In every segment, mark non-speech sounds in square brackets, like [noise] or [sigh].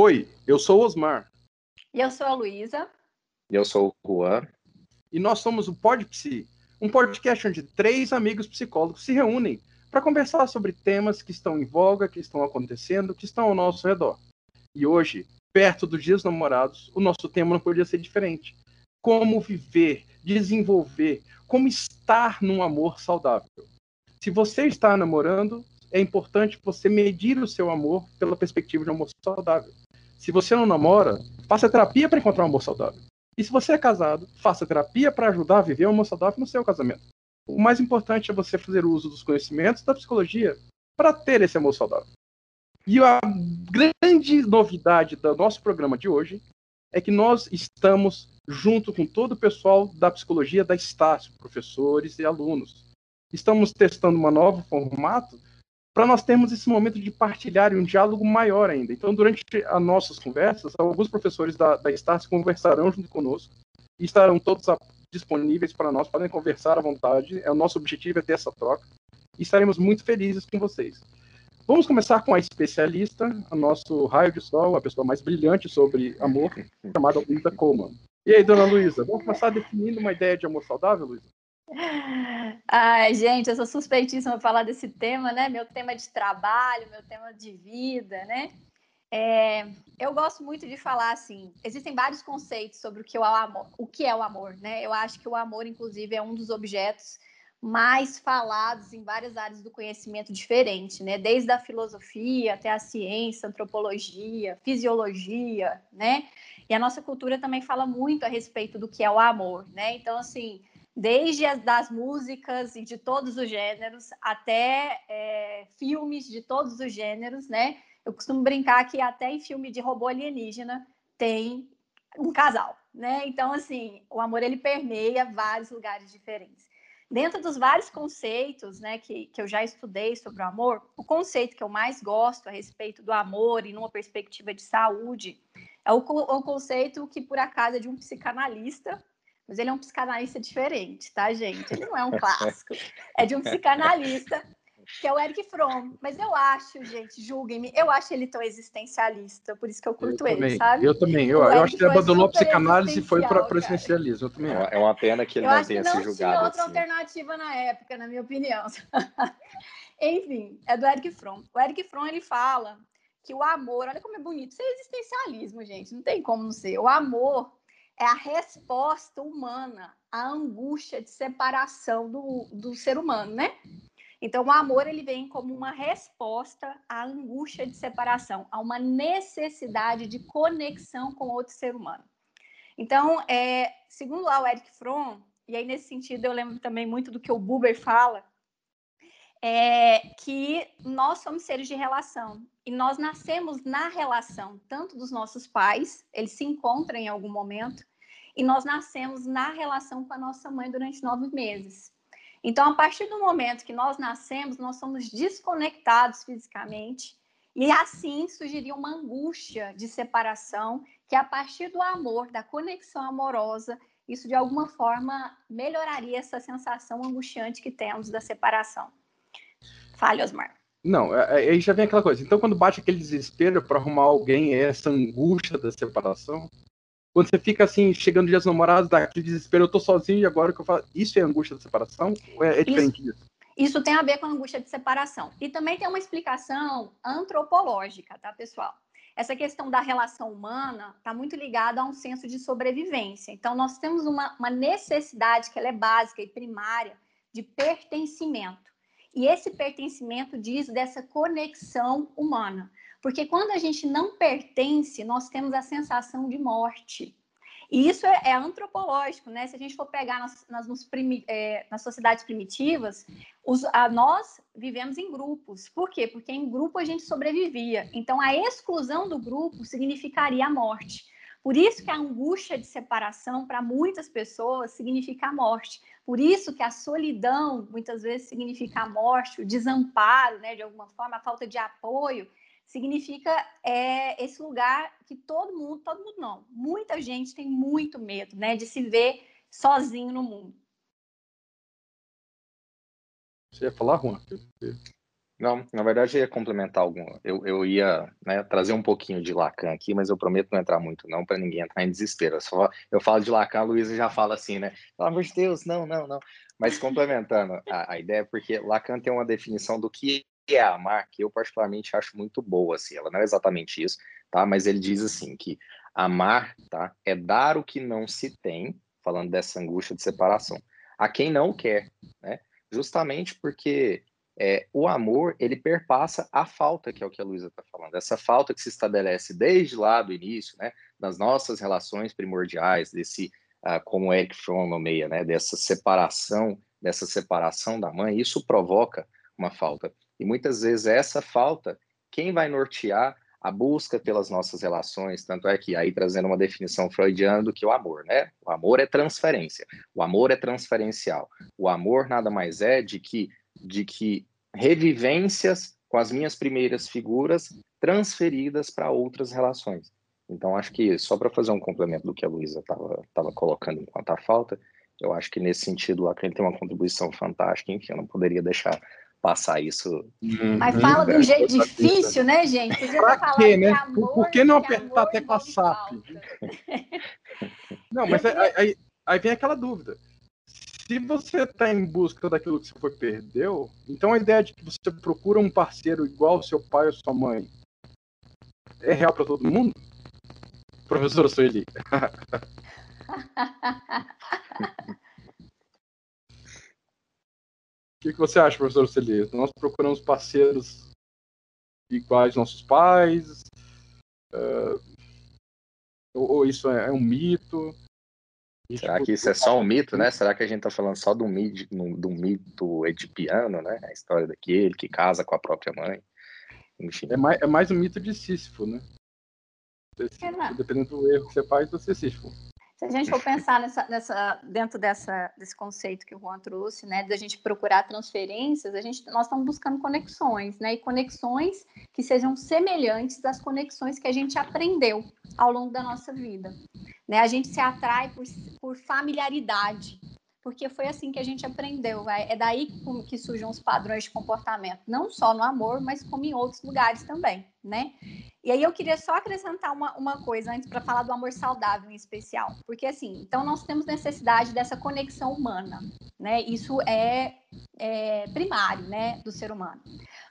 Oi, eu sou o Osmar. E eu sou a Luísa. E eu sou o Juan. E nós somos o PodPsi, um podcast onde três amigos psicólogos se reúnem para conversar sobre temas que estão em voga, que estão acontecendo, que estão ao nosso redor. E hoje, perto dos dias namorados, o nosso tema não podia ser diferente. Como viver, desenvolver, como estar num amor saudável. Se você está namorando, é importante você medir o seu amor pela perspectiva de um amor saudável. Se você não namora, faça terapia para encontrar um amor saudável. E se você é casado, faça terapia para ajudar a viver um amor saudável no seu casamento. O mais importante é você fazer uso dos conhecimentos da psicologia para ter esse amor saudável. E a grande novidade do nosso programa de hoje é que nós estamos junto com todo o pessoal da psicologia da Estácio, professores e alunos. Estamos testando um novo formato para nós termos esse momento de partilhar e um diálogo maior ainda. Então, durante as nossas conversas, alguns professores da, da Stars conversarão junto conosco e estarão todos disponíveis para nós, podem conversar à vontade. É o nosso objetivo é ter essa troca e estaremos muito felizes com vocês. Vamos começar com a especialista, a nosso raio de sol, a pessoa mais brilhante sobre amor, chamada Luísa Coleman. E aí, dona Luísa, vamos começar definindo uma ideia de amor saudável, Luísa? Ai, gente, eu sou suspeitíssima para falar desse tema, né? Meu tema de trabalho, meu tema de vida, né? É, eu gosto muito de falar assim. Existem vários conceitos sobre o que é o amor, o que é o amor, né? Eu acho que o amor, inclusive, é um dos objetos mais falados em várias áreas do conhecimento diferente, né? Desde a filosofia até a ciência, antropologia, fisiologia, né? E a nossa cultura também fala muito a respeito do que é o amor, né? Então, assim, desde as das músicas e de todos os gêneros até é, filmes de todos os gêneros, né? Eu costumo brincar que até em filme de robô alienígena tem um casal, né? Então, assim, o amor ele permeia vários lugares diferentes. Dentro dos vários conceitos, né, que, que eu já estudei sobre o amor, o conceito que eu mais gosto a respeito do amor e numa perspectiva de saúde é o, o conceito que por acaso é de um psicanalista mas ele é um psicanalista diferente, tá, gente? Ele não é um clássico. É de um psicanalista, que é o Eric Fromm. Mas eu acho, gente, julguem-me, eu acho ele tão existencialista, por isso que eu curto eu ele, também, sabe? Eu também. Eu, eu acho que ele abandonou a psicanálise e foi para o existencialismo. Eu também. É uma pena que ele eu não acho tenha que não se julgado. tinha outra assim. alternativa na época, na minha opinião. [laughs] Enfim, é do Eric Fromm. O Eric Fromm, ele fala que o amor, olha como é bonito, isso é existencialismo, gente, não tem como não ser. O amor é a resposta humana à angústia de separação do, do ser humano, né? Então, o amor ele vem como uma resposta à angústia de separação, a uma necessidade de conexão com outro ser humano. Então, é, segundo lá o Eric Fromm, e aí nesse sentido eu lembro também muito do que o Buber fala, é que nós somos seres de relação e nós nascemos na relação, tanto dos nossos pais, eles se encontram em algum momento, e nós nascemos na relação com a nossa mãe durante nove meses. Então, a partir do momento que nós nascemos, nós somos desconectados fisicamente, e assim surgiria uma angústia de separação, que a partir do amor, da conexão amorosa, isso de alguma forma melhoraria essa sensação angustiante que temos da separação. Fale, Osmar. Não, é, é, aí já vem aquela coisa. Então, quando bate aquele desespero para arrumar alguém, é essa angústia da separação. Quando você fica assim, chegando dias namorados, dá aquele desespero, eu tô sozinho e agora o que eu faço? Isso é angústia da separação? Ou é, é diferente isso, disso? Isso tem a ver com a angústia de separação. E também tem uma explicação antropológica, tá, pessoal? Essa questão da relação humana está muito ligada a um senso de sobrevivência. Então, nós temos uma, uma necessidade que é básica e primária de pertencimento. E esse pertencimento diz dessa conexão humana. Porque quando a gente não pertence, nós temos a sensação de morte. E isso é, é antropológico, né? Se a gente for pegar nas, nas, primi, é, nas sociedades primitivas, os, a, nós vivemos em grupos. Por quê? Porque em grupo a gente sobrevivia. Então, a exclusão do grupo significaria a morte. Por isso que a angústia de separação para muitas pessoas significa a morte. Por isso que a solidão muitas vezes significa a morte, o desamparo, né, de alguma forma, a falta de apoio significa é, esse lugar que todo mundo, todo mundo não, muita gente tem muito medo, né, de se ver sozinho no mundo. Você ia falar, Juan? Não, na verdade eu ia complementar algum. Eu, eu ia né, trazer um pouquinho de Lacan aqui, mas eu prometo não entrar muito, não, para ninguém entrar em desespero. Eu, só, eu falo de Lacan, a Luísa já fala assim, né? Pelo amor de Deus, não, não, não. Mas complementando a, a ideia, porque Lacan tem uma definição do que é amar, que eu particularmente acho muito boa, assim. Ela não é exatamente isso, tá? Mas ele diz assim que amar, tá? É dar o que não se tem, falando dessa angústia de separação, a quem não quer, né? Justamente porque é, o amor ele perpassa a falta, que é o que a Luísa está falando, essa falta que se estabelece desde lá do início, né, das nossas relações primordiais, desse, uh, como Eric Fromm nomeia, né, dessa separação, dessa separação da mãe, isso provoca uma falta. E muitas vezes essa falta, quem vai nortear a busca pelas nossas relações, tanto é que aí trazendo uma definição freudiana do que o amor, né? O amor é transferência, o amor é transferencial. O amor nada mais é de que de que revivências com as minhas primeiras figuras transferidas para outras relações. Então, acho que só para fazer um complemento do que a Luísa estava colocando enquanto a falta, eu acho que nesse sentido que ele tem uma contribuição fantástica, enfim, eu não poderia deixar passar isso. Uhum. Mas fala de um jeito difícil, né, gente? Podia pra quê, né? Amor, por que não apertar até com a SAP? não, mas aí, aí, aí vem aquela dúvida se você está em busca daquilo que você perdeu, então a ideia de que você procura um parceiro igual ao seu pai ou sua mãe é real para todo mundo? Professor Sueli. [laughs] O que, que, você acha, professor Sueli? Nós procuramos parceiros iguais aos nossos pais? Uh, ou, ou, isso é, é um mito? Será que isso é só um mito, né? Será que a gente está falando só do mito, do mito edipiano, né? A história daquele que casa com a própria mãe. Enfim. É mais, é mais um mito de Sísifo, né? É, dependendo do erro que você faz, você é Sísifo. Se a gente for pensar nessa, nessa, dentro dessa, desse conceito que o Juan trouxe, né, da gente procurar transferências, a gente, nós estamos buscando conexões, né, e conexões que sejam semelhantes às conexões que a gente aprendeu ao longo da nossa vida. Né? A gente se atrai por, por familiaridade, porque foi assim que a gente aprendeu. É daí que surgem os padrões de comportamento, não só no amor, mas como em outros lugares também, né? E aí eu queria só acrescentar uma, uma coisa antes para falar do amor saudável em especial, porque assim, então nós temos necessidade dessa conexão humana, né? Isso é, é primário, né, do ser humano.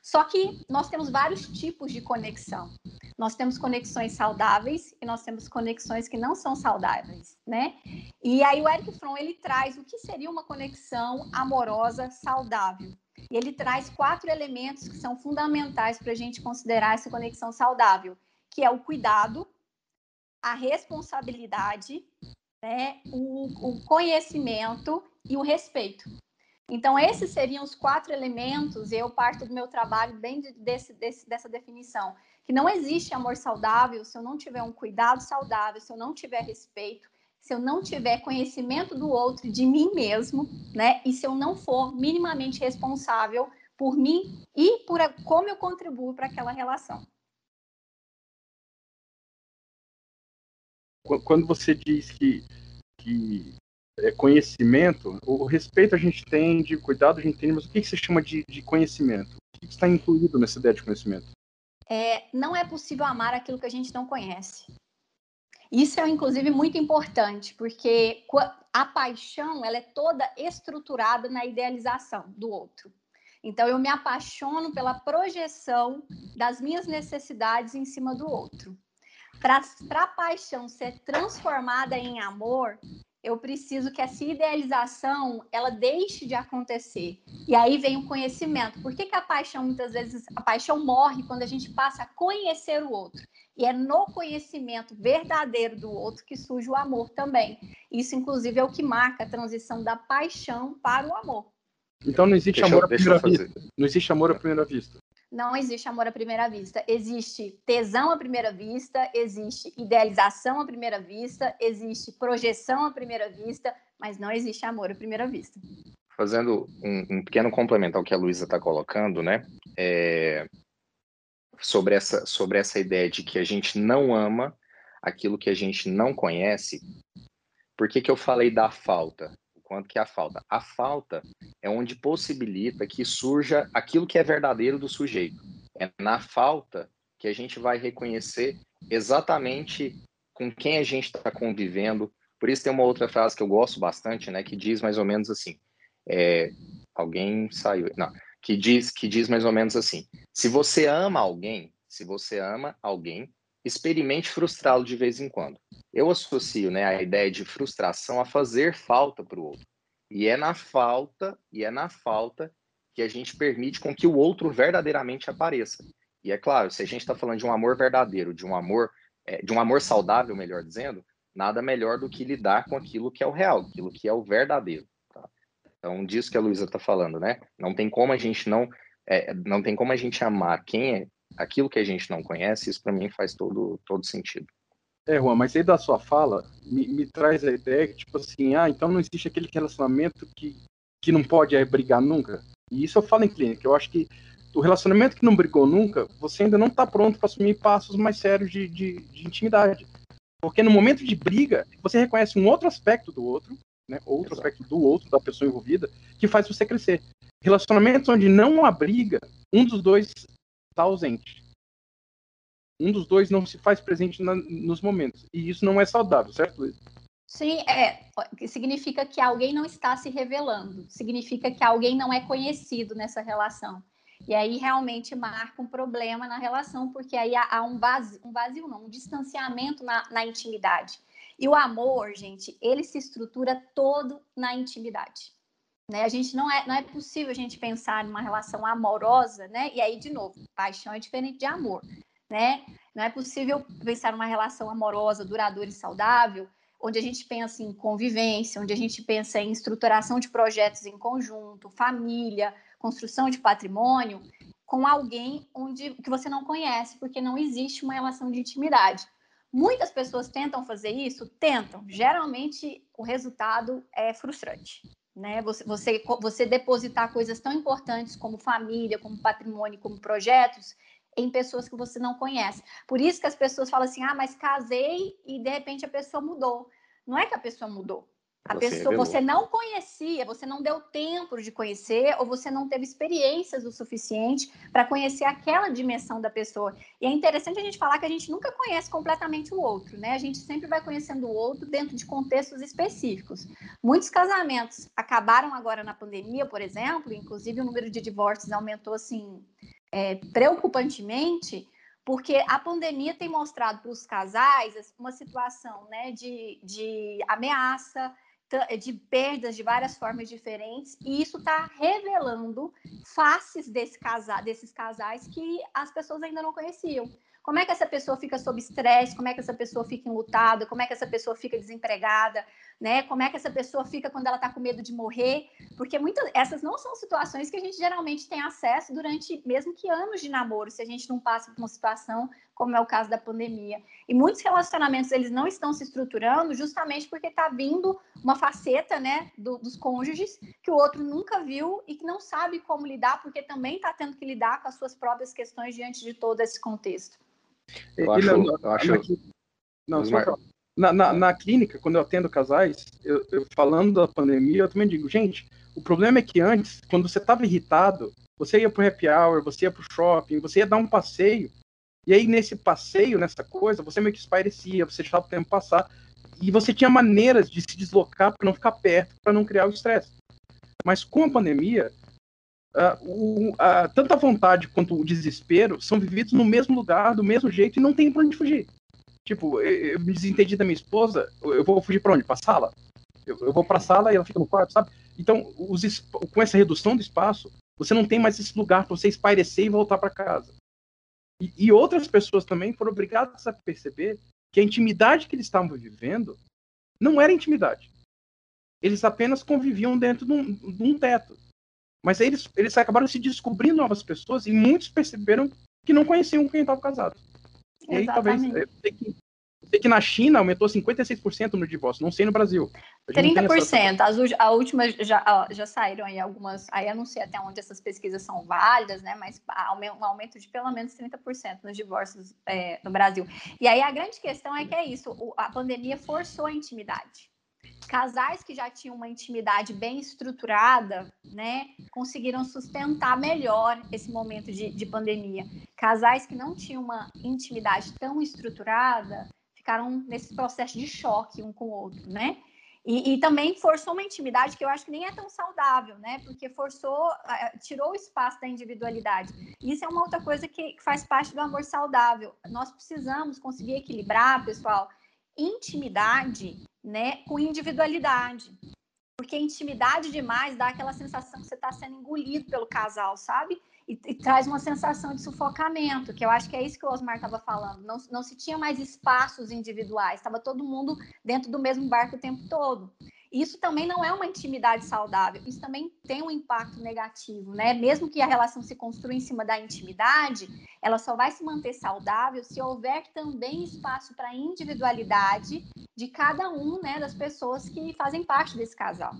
Só que nós temos vários tipos de conexão. Nós temos conexões saudáveis e nós temos conexões que não são saudáveis, né? E aí o Eric Fromm ele traz o que seria uma conexão amorosa saudável. E ele traz quatro elementos que são fundamentais para a gente considerar essa conexão saudável, que é o cuidado, a responsabilidade, né, o, o conhecimento e o respeito. Então, esses seriam os quatro elementos, e eu parto do meu trabalho bem de, desse, desse, dessa definição, que não existe amor saudável se eu não tiver um cuidado saudável, se eu não tiver respeito, se eu não tiver conhecimento do outro, de mim mesmo, né? E se eu não for minimamente responsável por mim e por como eu contribuo para aquela relação. Quando você diz que, que é, conhecimento, o respeito a gente tem, de cuidado a gente tem, mas o que, que você chama de, de conhecimento? O que, que está incluído nessa ideia de conhecimento? É, não é possível amar aquilo que a gente não conhece. Isso é, inclusive, muito importante, porque a paixão ela é toda estruturada na idealização do outro. Então, eu me apaixono pela projeção das minhas necessidades em cima do outro. Para a paixão ser transformada em amor, eu preciso que essa idealização ela deixe de acontecer. E aí vem o conhecimento. Por que, que a paixão, muitas vezes, a paixão morre quando a gente passa a conhecer o outro? E é no conhecimento verdadeiro do outro que surge o amor também. Isso, inclusive, é o que marca a transição da paixão para o amor. Então não existe deixa amor à primeira vista. Não existe amor à primeira vista não existe amor à primeira vista. Existe tesão à primeira vista, existe idealização à primeira vista, existe projeção à primeira vista, mas não existe amor à primeira vista. Fazendo um, um pequeno complemento ao que a Luísa está colocando, né? É, sobre, essa, sobre essa ideia de que a gente não ama aquilo que a gente não conhece. Por que, que eu falei da falta? Quanto que é a falta. A falta é onde possibilita que surja aquilo que é verdadeiro do sujeito. É na falta que a gente vai reconhecer exatamente com quem a gente está convivendo. Por isso tem uma outra frase que eu gosto bastante, né, que diz mais ou menos assim: é, alguém saiu, não, que diz que diz mais ou menos assim: se você ama alguém, se você ama alguém, experimente frustrá-lo de vez em quando. Eu associo, né, a ideia de frustração a fazer falta para o outro. E é na falta, e é na falta que a gente permite com que o outro verdadeiramente apareça. E é claro, se a gente está falando de um amor verdadeiro, de um amor, é, de um amor saudável, melhor dizendo, nada melhor do que lidar com aquilo que é o real, aquilo que é o verdadeiro. Tá? Então, disso que a Luísa está falando, né? Não tem como a gente não, é, não tem como a gente amar quem é aquilo que a gente não conhece. Isso para mim faz todo todo sentido. É, Juan, mas aí da sua fala me, me, traz a ideia que, tipo assim, ah, então não existe aquele relacionamento que, que não pode é, brigar nunca. E isso eu falo em clínica. Eu acho que o relacionamento que não brigou nunca, você ainda não está pronto para assumir passos mais sérios de, de, de, intimidade. Porque no momento de briga, você reconhece um outro aspecto do outro, né, outro Exato. aspecto do outro, da pessoa envolvida, que faz você crescer. Relacionamentos onde não há briga, um dos dois está ausente. Um dos dois não se faz presente na, nos momentos. E isso não é saudável, certo, Luiz? Sim, é, significa que alguém não está se revelando, significa que alguém não é conhecido nessa relação. E aí realmente marca um problema na relação, porque aí há, um, vazio, um vazio, não, um distanciamento na, na intimidade. E o amor, gente, ele se estrutura todo na intimidade. Né? A gente não é, não é possível a gente pensar numa relação amorosa, né? E aí, de novo, paixão é diferente de amor, né? Não é possível pensar numa relação amorosa, duradoura e saudável, onde a gente pensa em convivência, onde a gente pensa em estruturação de projetos em conjunto, família, construção de patrimônio com alguém onde que você não conhece, porque não existe uma relação de intimidade. Muitas pessoas tentam fazer isso, tentam. Geralmente o resultado é frustrante, né? Você, você, você depositar coisas tão importantes como família, como patrimônio, como projetos em pessoas que você não conhece. Por isso que as pessoas falam assim: ah, mas casei e de repente a pessoa mudou. Não é que a pessoa mudou, a você pessoa revelou. você não conhecia, você não deu tempo de conhecer, ou você não teve experiências o suficiente para conhecer aquela dimensão da pessoa. E é interessante a gente falar que a gente nunca conhece completamente o outro, né? A gente sempre vai conhecendo o outro dentro de contextos específicos. Muitos casamentos acabaram agora na pandemia, por exemplo, inclusive o número de divórcios aumentou assim é, preocupantemente porque a pandemia tem mostrado para os casais uma situação né, de, de ameaça, de perdas de várias formas diferentes, e isso está revelando faces desse casa, desses casais que as pessoas ainda não conheciam. Como é que essa pessoa fica sob estresse? Como é que essa pessoa fica enlutada? Como é que essa pessoa fica desempregada? né? Como é que essa pessoa fica quando ela está com medo de morrer? Porque muitas essas não são situações que a gente geralmente tem acesso durante mesmo que anos de namoro, se a gente não passa por uma situação como é o caso da pandemia. E muitos relacionamentos eles não estão se estruturando justamente porque está vindo uma faceta, né, do, dos cônjuges que o outro nunca viu e que não sabe como lidar, porque também está tendo que lidar com as suas próprias questões diante de todo esse contexto. Eu acho, eu acho... Não, só na, na, na, clínica, quando eu atendo casais, eu, eu, falando da pandemia, eu também digo, gente, o problema é que antes, quando você estava irritado, você ia pro happy hour, você ia pro shopping, você ia dar um passeio, e aí nesse passeio, nessa coisa, você meio que espairecia, você deixava o tempo passar, e você tinha maneiras de se deslocar para não ficar perto, para não criar o estresse. Mas com a pandemia, uh, o, uh, tanto a vontade quanto o desespero são vividos no mesmo lugar, do mesmo jeito, e não tem para onde fugir. Tipo, eu, eu me desentendi da minha esposa, eu vou fugir para onde? Pra sala? Eu, eu vou pra sala e ela fica no quarto, sabe? Então, os, com essa redução do espaço, você não tem mais esse lugar para você espairecer e voltar para casa. E, e, outras pessoas também foram obrigadas a perceber que a intimidade que eles estavam vivendo não era intimidade. Eles apenas conviviam dentro de um, de um teto. Mas aí eles, eles acabaram se descobrindo novas pessoas e muitos perceberam que não conheciam quem estava casado. E aí talvez é, sei que, sei que na China aumentou 56% no divórcio, não sei no Brasil. 30%. As, a última já, já saíram aí algumas. Aí eu não sei até onde essas pesquisas são válidas, né? Mas um aumento de pelo menos 30% nos divórcios é, no Brasil. E aí a grande questão é que é isso: a pandemia forçou a intimidade. casais que já tinham uma intimidade bem estruturada, né, conseguiram sustentar melhor esse momento de, de pandemia. Casais que não tinham uma intimidade tão estruturada ficaram nesse processo de choque um com o outro, né? E, e, também forçou uma intimidade que eu acho que nem é tão saudável, né? Porque forçou, tirou o espaço da individualidade. Isso é uma outra coisa que faz parte do amor saudável. Nós precisamos conseguir equilibrar, pessoal, intimidade, né, com individualidade. Porque intimidade demais dá aquela sensação que você está sendo engolido pelo casal, sabe? E, e, traz uma sensação de sufocamento, que eu acho que é isso que o Osmar estava falando. Não, não se tinha mais espaços individuais, estava todo mundo dentro do mesmo barco o tempo todo. Isso também não é uma intimidade saudável, isso também tem um impacto negativo, né? Mesmo que a relação se construa em cima da intimidade, ela só vai se manter saudável se houver também espaço para individualidade de cada um, né, das pessoas que fazem parte desse casal.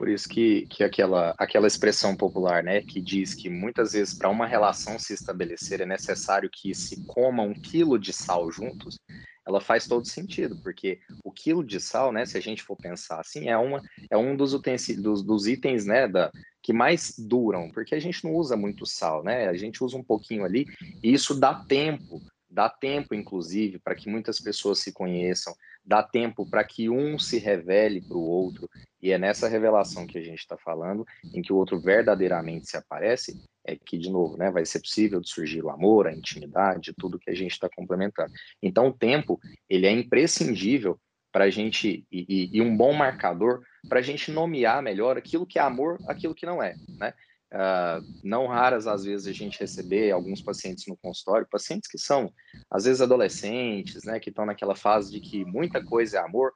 Por isso que, que aquela, aquela expressão popular, né, que diz que muitas vezes para uma relação se estabelecer é necessário que se coma um quilo de sal juntos, ela faz todo sentido, porque o quilo de sal, né, se a gente for pensar assim, é, uma, é um dos, utensílios, dos, dos itens, né, da, que mais duram, porque a gente não usa muito sal, né, a gente usa um pouquinho ali, e isso dá tempo, dá tempo, inclusive, para que muitas pessoas se conheçam, dá tempo para que um se revele para o outro, e é nessa revelação que a gente está falando, em que o outro verdadeiramente se aparece, é que, de novo, né, vai ser possível de surgir o amor, a intimidade, tudo que a gente está complementando. Então, o tempo, ele é imprescindível para a gente, e, e, um bom marcador para a gente nomear melhor aquilo que é amor, aquilo que não é, né? Uh, não raras, às vezes, a gente receber alguns pacientes no consultório, pacientes que são, às vezes, adolescentes, né, que estão naquela fase de que muita coisa é amor,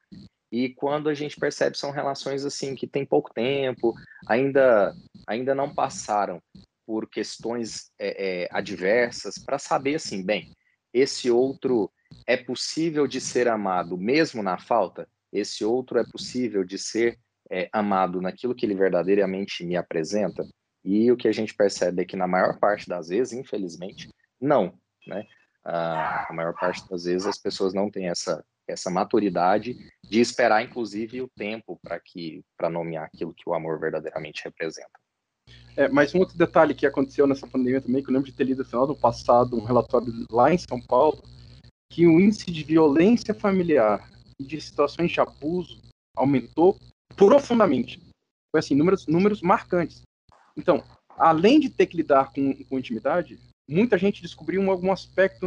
e quando a gente percebe são relações assim que tem pouco tempo, ainda ainda não passaram por questões é, é, adversas para saber assim, bem, esse outro é possível de ser amado mesmo na falta? Esse outro é possível de ser é, amado naquilo que ele verdadeiramente me apresenta? E o que a gente percebe é que na maior parte das vezes, infelizmente, não, né? a maior parte das vezes as pessoas não têm essa essa maturidade de esperar, inclusive, o tempo para que para nomear aquilo que o amor verdadeiramente representa. É, mas um outro detalhe que aconteceu nessa pandemia também, que eu lembro de ter lido no final do passado um relatório lá em São Paulo, que o índice de violência familiar e de situações de abuso aumentou profundamente. Foi assim, números, números marcantes. Então, além de ter que lidar com, com intimidade, muita gente descobriu algum aspecto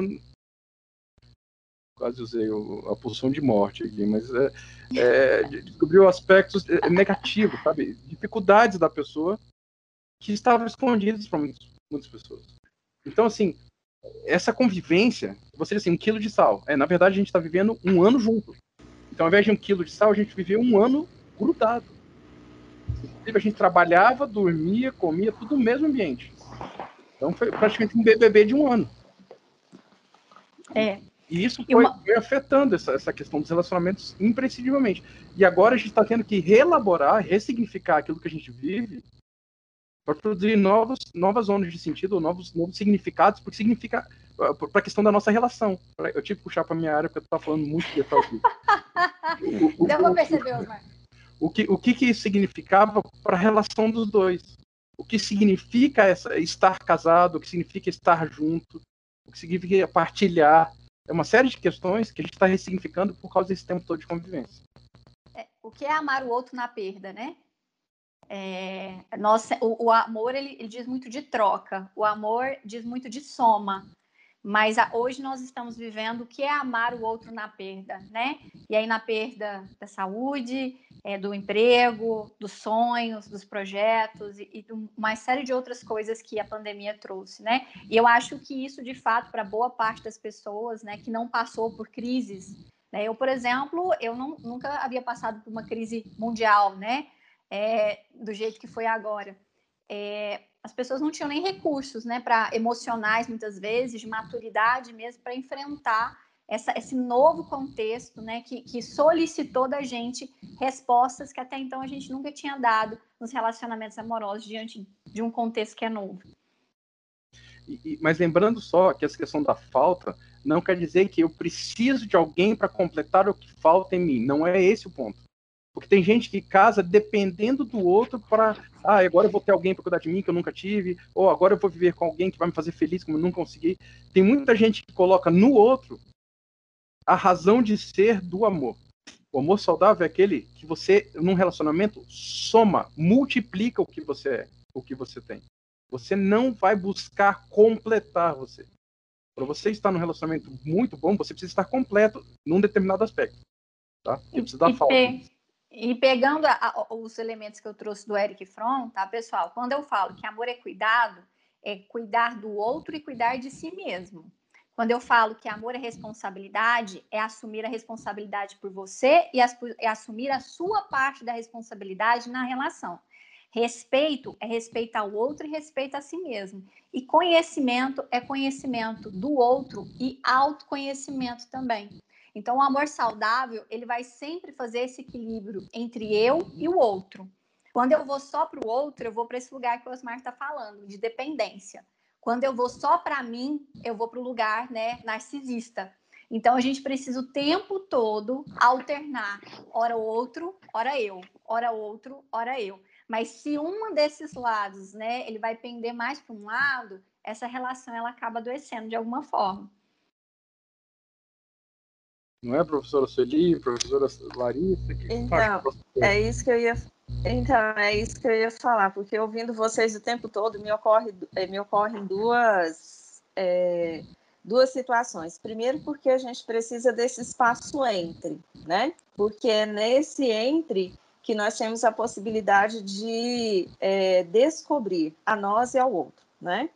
quase usei a posição de morte aqui, mas é, é, descobriu aspectos é, negativos, sabe? Dificuldades da pessoa que estavam escondidas para muitas pessoas. Então, assim, essa convivência, você assim, um quilo de sal. É, na verdade, a gente está vivendo um ano junto. Então, ao invés de um quilo de sal, a gente viveu um ano grudado. Inclusive, a gente trabalhava, dormia, comia, tudo no mesmo ambiente. Então, foi praticamente um BBB de um ano. É. E isso foi, uma... foi afetando essa, essa questão dos relacionamentos imprescindivelmente. E agora a gente está tendo que reelaborar, ressignificar aquilo que a gente vive para produzir novos, novas zonas de sentido, novos, novos significados, porque significa ah, para a questão da nossa relação. Eu tive que puxar para minha área porque eu estava falando muito de tal. [laughs] Deu para perceber, Osmar. O que, o que, que significava para a relação dos dois? O que significa essa, estar casado? O que significa estar junto? O que significa partilhar? É uma série de questões que a gente está ressignificando por causa desse tempo todo de convivência. É, o que é amar o outro na perda, né? É, nossa, o, o amor ele, ele, diz muito de troca, o amor diz muito de soma. Mas a, hoje nós estamos vivendo o que é amar o outro na perda, né? E aí na perda da saúde, é, do emprego, dos sonhos, dos projetos e, e uma série de outras coisas que a pandemia trouxe, né? E eu acho que isso, de fato, para boa parte das pessoas, né, que não passou por crises, né? Eu, por exemplo, eu não, nunca havia passado por uma crise mundial, né? É, do jeito que foi agora. É, as pessoas não tinham nem recursos, né, para emocionais muitas vezes, de maturidade mesmo para enfrentar essa, esse novo contexto, né, que, que solicitou da gente respostas que até então a gente nunca tinha dado nos relacionamentos amorosos diante de um contexto que é novo. E, mas lembrando só que essa questão da falta não quer dizer que eu preciso de alguém para completar o que falta em mim. Não é esse o ponto. Porque tem gente que casa dependendo do outro para, ah, agora eu vou ter alguém para cuidar de mim que eu nunca tive, ou agora eu vou viver com alguém que vai me fazer feliz como eu não consegui. Tem muita gente que coloca no outro a razão de ser do amor. O amor saudável é aquele que você, num relacionamento, soma, multiplica o que você é, o que você tem. Você não vai buscar completar você. Para você estar num relacionamento muito bom, você precisa estar completo num determinado aspecto. Tá? E precisa dar falta. E pegando a, a, os elementos que eu trouxe do Eric Fromm, tá, pessoal? Quando eu falo que amor é cuidado, é cuidar do outro e cuidar de si mesmo. Quando eu falo que amor é responsabilidade, é assumir a responsabilidade por você e é assumir a sua parte da responsabilidade na relação. Respeito é respeitar o outro e respeito a si mesmo. E conhecimento é conhecimento do outro e autoconhecimento também. Então, o amor saudável, ele vai sempre fazer esse equilíbrio entre eu e o outro. Quando eu vou só para o outro, eu vou para esse lugar que o Osmar está falando, de dependência. Quando eu vou só para mim, eu vou para o lugar né, narcisista. Então a gente precisa o tempo todo alternar, hora outro, hora eu, hora outro, hora eu. Mas se um desses lados, né, ele vai pender mais para um lado, essa relação ela acaba adoecendo de alguma forma. Não é, professora Sueli, professora Larissa? Que então, é isso que eu ia então, é isso que eu ia falar, porque ouvindo vocês o tempo todo, me, ocorre, eh, me ocorrem duas, é, duas situações. Primeiro, porque a gente precisa desse espaço entre, né? Porque é nesse entre que nós temos a possibilidade de é, descobrir a nós e ao outro, né?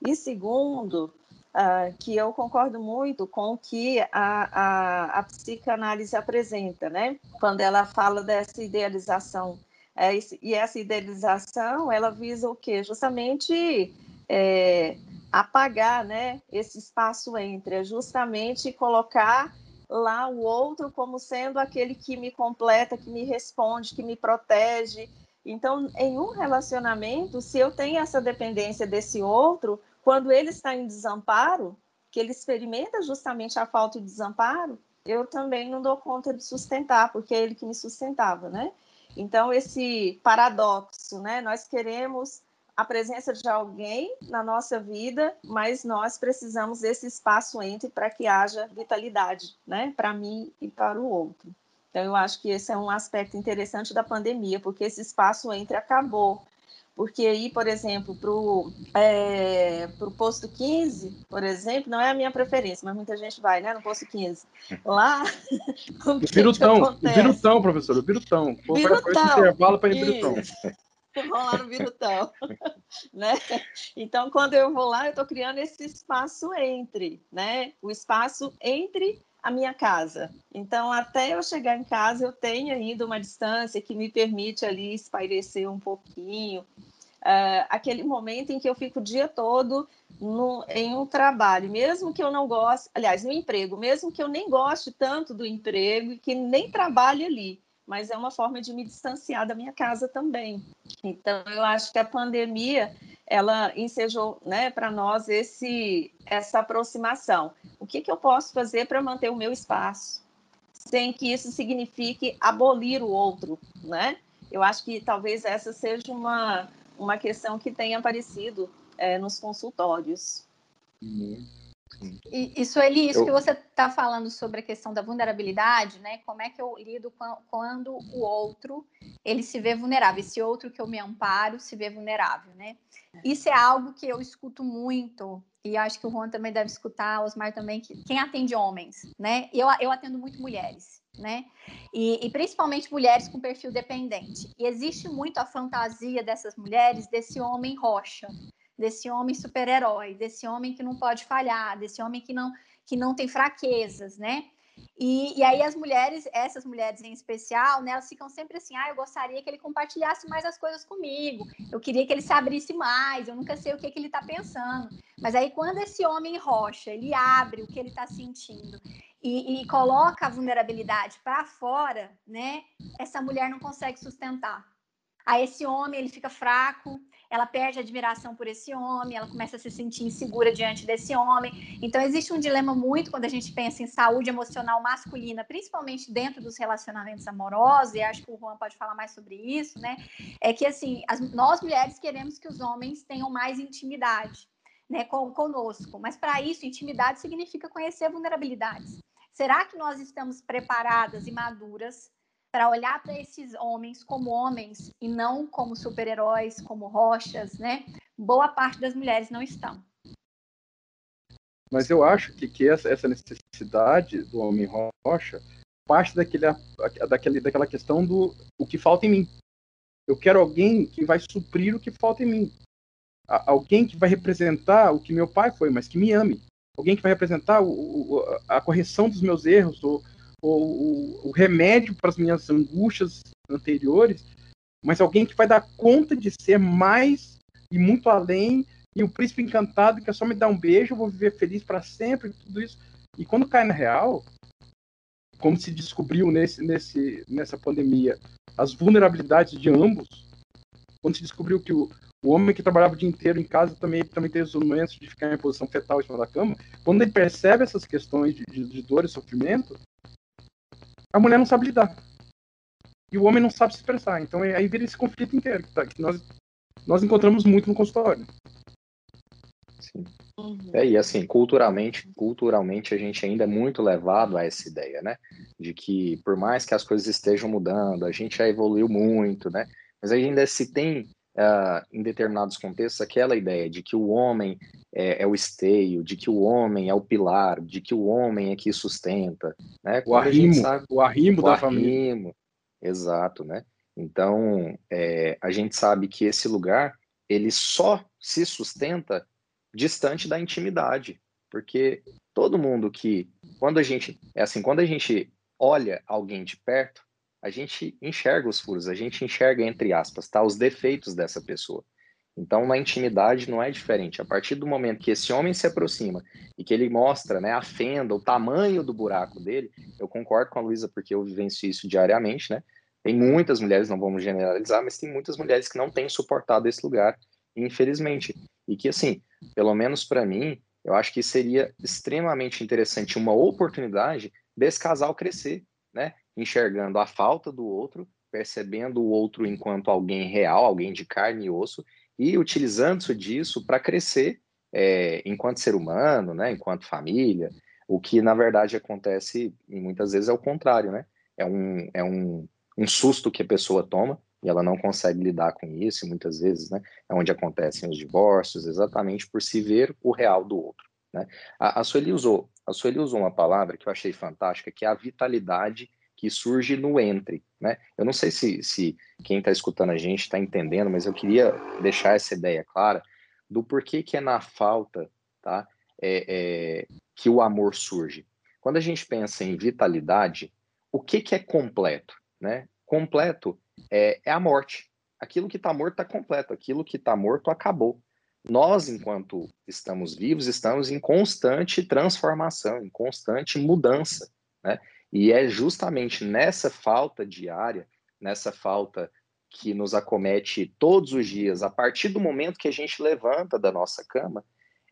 E segundo, uh, que eu concordo muito com o que a, a, a psicanálise apresenta, né? Quando ela fala dessa idealização. É, e essa idealização, ela visa o quê? Justamente é, apagar né, esse espaço entre, é justamente colocar lá o outro como sendo aquele que me completa, que me responde, que me protege. Então, em um relacionamento, se eu tenho essa dependência desse outro, quando ele está em desamparo, que ele experimenta justamente a falta de desamparo, eu também não dou conta de sustentar, porque é ele que me sustentava, né? Então, esse paradoxo, né? Nós queremos a presença de alguém na nossa vida, mas nós precisamos desse espaço entre para que haja vitalidade, né? Para mim e para o outro. Então, eu acho que esse é um aspecto interessante da pandemia, porque esse espaço entre acabou. Porque aí, por exemplo, para o é, posto 15, por exemplo, não é a minha preferência, mas muita gente vai, né, no posto 15. Lá. [laughs] o Virutão, o Virutão, professor, o Virutão. Virutão. intervalo para ir Virutão. [laughs] Vão lá no Virutão. [laughs] né? Então, quando eu vou lá, eu estou criando esse espaço entre, né? O espaço entre a minha casa. Então, até eu chegar em casa, eu tenho ainda uma distância que me permite ali espairecer um pouquinho. Uh, aquele momento em que eu fico o dia todo no, em um trabalho, mesmo que eu não goste, aliás, no emprego, mesmo que eu nem goste tanto do emprego e que nem trabalhe ali, mas é uma forma de me distanciar da minha casa também. Então, eu acho que a pandemia ela ensejou né, para nós esse, essa aproximação. O que, que eu posso fazer para manter o meu espaço, sem que isso signifique abolir o outro, né? Eu acho que talvez essa seja uma, uma questão que tenha aparecido é, nos consultórios. Muito e, isso, Eli, isso eu... que você está falando sobre a questão da vulnerabilidade, né? Como é que eu lido quando o outro ele se vê vulnerável, esse outro que eu me amparo se vê vulnerável, né? Isso é algo que eu escuto muito e acho que o Juan também deve escutar, Osmar também, que, quem atende homens, né? Eu, eu atendo muito mulheres, né? E, e, principalmente mulheres com perfil dependente. E existe muito a fantasia dessas mulheres desse homem rocha, desse homem super-herói, desse homem que não pode falhar, desse homem que não, que não tem fraquezas, né? E, e, aí as mulheres, essas mulheres em especial, né, elas ficam sempre assim, ah, eu gostaria que ele compartilhasse mais as coisas comigo, eu queria que ele se abrisse mais, eu nunca sei o que, que ele está pensando. Mas aí quando esse homem rocha, ele abre o que ele está sentindo e, e coloca a vulnerabilidade para fora, né, essa mulher não consegue sustentar. Aí esse homem, ele fica fraco, ela perde admiração por esse homem, ela começa a se sentir insegura diante desse homem. Então, existe um dilema muito quando a gente pensa em saúde emocional masculina, principalmente dentro dos relacionamentos amorosos, e acho que o Juan pode falar mais sobre isso, né? É que, assim, as, nós mulheres queremos que os homens tenham mais intimidade. Né, conosco, mas para isso, intimidade significa conhecer vulnerabilidades. Será que nós estamos preparadas e maduras para olhar para esses homens como homens e não como super-heróis, como rochas, né? Boa parte das mulheres não estão. Mas eu acho que, que essa, necessidade do homem rocha parte daquele, daquele, daquela questão do o que falta em mim. Eu quero alguém que vai suprir o que falta em mim. Alguém que vai representar o que meu pai foi, mas que me ame. Alguém que vai representar o, o, a correção dos meus erros, ou o, o, remédio para as minhas angústias anteriores, mas alguém que vai dar conta de ser mais e muito além, e o príncipe encantado que é só me dar um beijo, eu vou viver feliz para sempre, tudo isso. E quando cai na real, como se descobriu nesse, nesse, nessa pandemia, as vulnerabilidades de ambos, quando se descobriu que o, o homem que trabalhava o dia inteiro em casa também, também tem os momentos de ficar em posição fetal em cima da cama, quando ele percebe essas questões de, de, de dor e sofrimento, a mulher não sabe lidar. E o homem não sabe se expressar. Então aí vira esse conflito inteiro que, tá, que nós, nós encontramos muito no consultório. Sim. Uhum. É, e assim, culturalmente, culturalmente a gente ainda é muito levado a essa ideia, né? De que por mais que as coisas estejam mudando, a gente já evoluiu muito, né? Mas ainda se tem uh, em determinados contextos, aquela ideia de que o homem é, é, o esteio, de que o homem é o pilar, de que o homem é que sustenta, né? o arrimo, sabe, o arrimo o da arrimo, família. Exato, né? Então, é, a gente sabe que esse lugar, ele só se sustenta distante da intimidade, porque todo mundo que, quando a gente, é assim, quando a gente olha alguém de perto, a gente enxerga os furos, a gente enxerga, entre aspas, tá, os defeitos dessa pessoa. Então, na intimidade não é diferente. A partir do momento que esse homem se aproxima e que ele mostra né, a fenda, o tamanho do buraco dele, eu concordo com a Luísa, porque eu vivencio isso diariamente, né? Tem muitas mulheres, não vamos generalizar, mas tem muitas mulheres que não têm suportado esse lugar, infelizmente. E que, assim, pelo menos para mim, eu acho que seria extremamente interessante uma oportunidade desse casal crescer, né? Enxergando a falta do outro, percebendo o outro enquanto alguém real, alguém de carne e osso, e utilizando disso para crescer é, enquanto ser humano, né, enquanto família, o que na verdade acontece e muitas vezes é o contrário, né? É um, é um, um susto que a pessoa toma e ela não consegue lidar com isso, e muitas vezes, né, é onde acontecem os divórcios, exatamente por se ver o real do outro. Né? A, a, Sueli usou, a Sueli usou uma palavra que eu achei fantástica, que é a vitalidade que surge no entre, né? Eu não sei se, se quem está escutando a gente está entendendo, mas eu queria deixar essa ideia clara do porquê que é na falta, tá? É, é, que o amor surge. Quando a gente pensa em vitalidade, o que, que é completo, né? Completo é, é a morte. Aquilo que está morto está completo, aquilo que está morto acabou. Nós, enquanto estamos vivos, estamos em constante transformação, em constante mudança, né? E é justamente nessa falta diária, nessa falta que nos acomete todos os dias, a partir do momento que a gente levanta da nossa cama,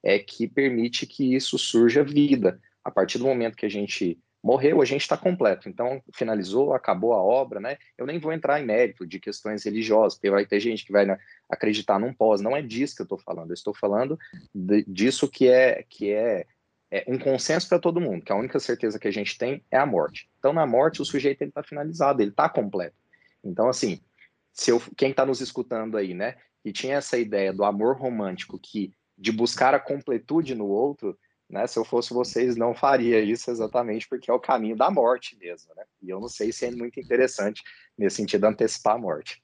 é que permite que isso surja vida. A partir do momento que a gente morreu, a gente está completo. Então, finalizou, acabou a obra, né? Eu nem vou entrar em mérito de questões religiosas, porque vai ter gente que vai né, acreditar num pós. Não é disso que eu estou falando. Eu estou falando de, disso que é que é é, um consenso para todo mundo, que a única certeza que a gente tem é a morte. Então, na morte, o sujeito está finalizado, ele está completo. Então, assim, se eu, quem está nos escutando aí, né, que tinha essa ideia do amor romântico, que de buscar a completude no outro, né, se eu fosse vocês, não faria isso exatamente porque é o caminho da morte mesmo, né? E eu não sei se é muito interessante nesse sentido antecipar a morte.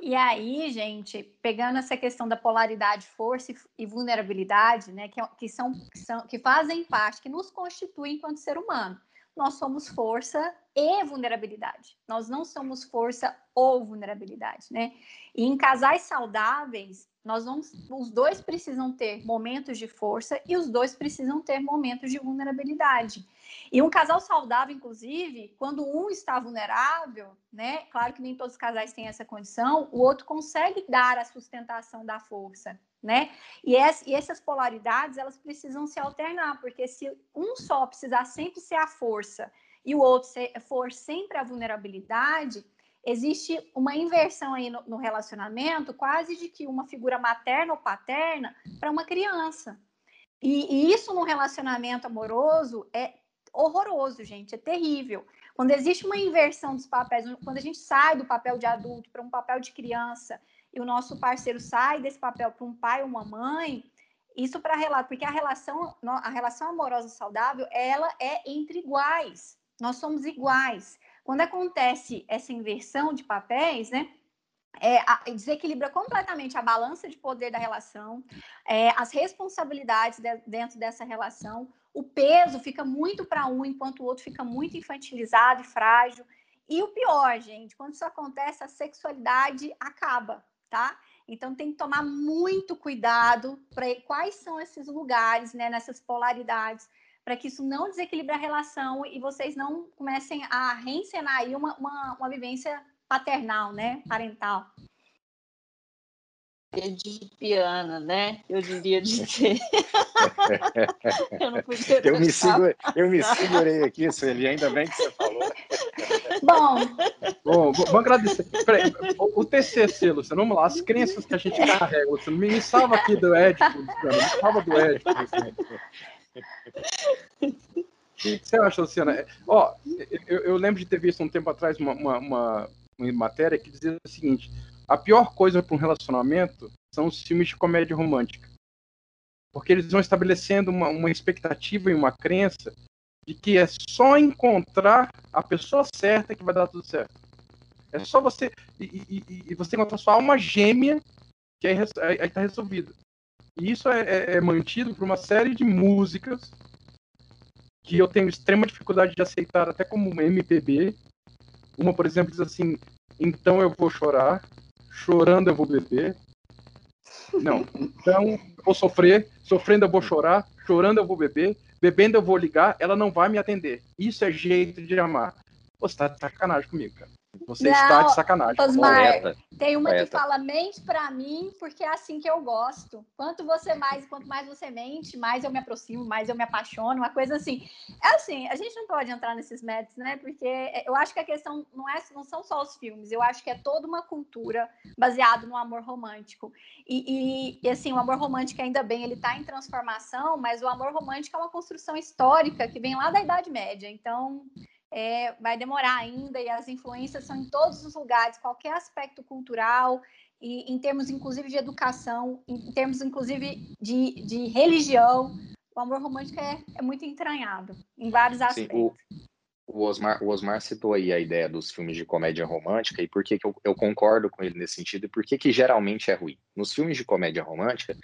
E aí, gente, pegando essa questão da polaridade, força e vulnerabilidade, né, que, que, são, que, são, que fazem parte, que nos constituem enquanto ser humano. Nós somos força e vulnerabilidade. Nós não somos força ou vulnerabilidade, né? E em casais saudáveis, nós vamos, os dois precisam ter momentos de força e os dois precisam ter momentos de vulnerabilidade. E um casal saudável, inclusive, quando um está vulnerável, né? Claro que nem todos os casais têm essa condição, o outro consegue dar a sustentação da força, né? E, essa, e essas polaridades, elas precisam se alternar, porque se um só precisar sempre ser a força e o outro for sempre a vulnerabilidade, existe uma inversão aí no, no relacionamento, quase de que uma figura materna ou paterna para uma criança. E, e, isso no relacionamento amoroso é horroroso, gente, é terrível. Quando existe uma inversão dos papéis, quando a gente sai do papel de adulto para um papel de criança e o nosso parceiro sai desse papel para um pai ou uma mãe, isso para porque a relação, a relação amorosa saudável, ela é entre iguais. Nós somos iguais. Quando acontece essa inversão de papéis, né? É, a, desequilibra completamente a balança de poder da relação, é, as responsabilidades de, dentro dessa relação, o peso fica muito para um, enquanto o outro fica muito infantilizado e frágil. E o pior, gente, quando isso acontece, a sexualidade acaba, tá? Então tem que tomar muito cuidado para quais são esses lugares, né, nessas polaridades para que isso não desequilibre a relação e vocês não comecem a reencenar aí uma, uma, uma vivência paternal, né? Parental. Edipiana, né? Eu diria dizer. [laughs] eu não podia eu me, segurei, eu me segurei aqui, Sueli, ainda bem que você falou. Bom, Bom vamos agradecer. Peraí, o, o TCC, Luciano, vamos lá, as crenças que a gente carrega, Luciano, me salva aqui do Édipo, Luciano, me salva do Édipo. Luciano. O que você acha, Luciana? Ó, eu, eu, lembro de ter visto um tempo atrás uma, uma, uma, uma matéria que dizia o seguinte: a pior coisa para um relacionamento são os filmes de comédia romântica. Porque eles vão estabelecendo uma, uma expectativa e uma crença de que é só encontrar a pessoa certa que vai dar tudo certo. É só você. E, e, e você encontrar sua alma gêmea que aí, aí, aí tá resolvido. E isso é, é, é mantido por uma série de músicas que eu tenho extrema dificuldade de aceitar até como MPB. Uma, por exemplo, diz assim: Então eu vou chorar, chorando eu vou beber. Não, então vou sofrer, sofrendo eu vou chorar, chorando eu vou beber, bebendo eu vou ligar, ela não vai me atender. Isso é jeito de amar. Você tá de sacanagem comigo, cara. Você não, está de sacanagem. Osmar, tem uma que fala mente para mim, porque é assim que eu gosto. Quanto você mais, quanto mais você mente, mais eu me aproximo, mais eu me apaixono, uma coisa assim. É assim, a gente não pode entrar nesses métodos, né? Porque eu acho que a questão não é, não são só os filmes. Eu acho que é toda uma cultura baseada no amor romântico. E, e, e assim, o amor romântico ainda bem, ele está em transformação, mas o amor romântico é uma construção histórica que vem lá da Idade Média. Então é, vai demorar ainda e as influências são em todos os lugares, qualquer aspecto cultural e em termos inclusive de educação, em termos inclusive de, de religião, o amor romântico é, é muito entranhado em vários aspectos. Sim, o, o, Osmar, o Osmar citou aí a ideia dos filmes de comédia romântica e por que, que eu, eu concordo com ele nesse sentido e por que, que geralmente é ruim. Nos filmes de comédia romântica,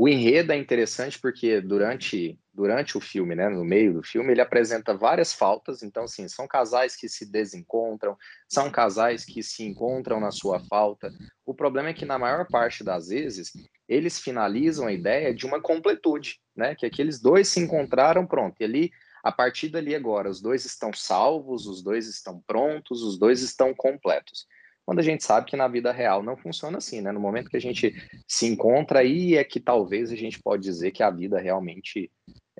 o enredo é interessante porque durante, durante o filme, né, no meio do filme, ele apresenta várias faltas. Então, assim, são casais que se desencontram, são casais que se encontram na sua falta. O problema é que, na maior parte das vezes, eles finalizam a ideia de uma completude, né? Que aqueles dois se encontraram, pronto. E ali, a partir dali agora, os dois estão salvos, os dois estão prontos, os dois estão completos quando a gente sabe que na vida real não funciona assim, né? No momento que a gente se encontra aí é que talvez a gente pode dizer que a vida realmente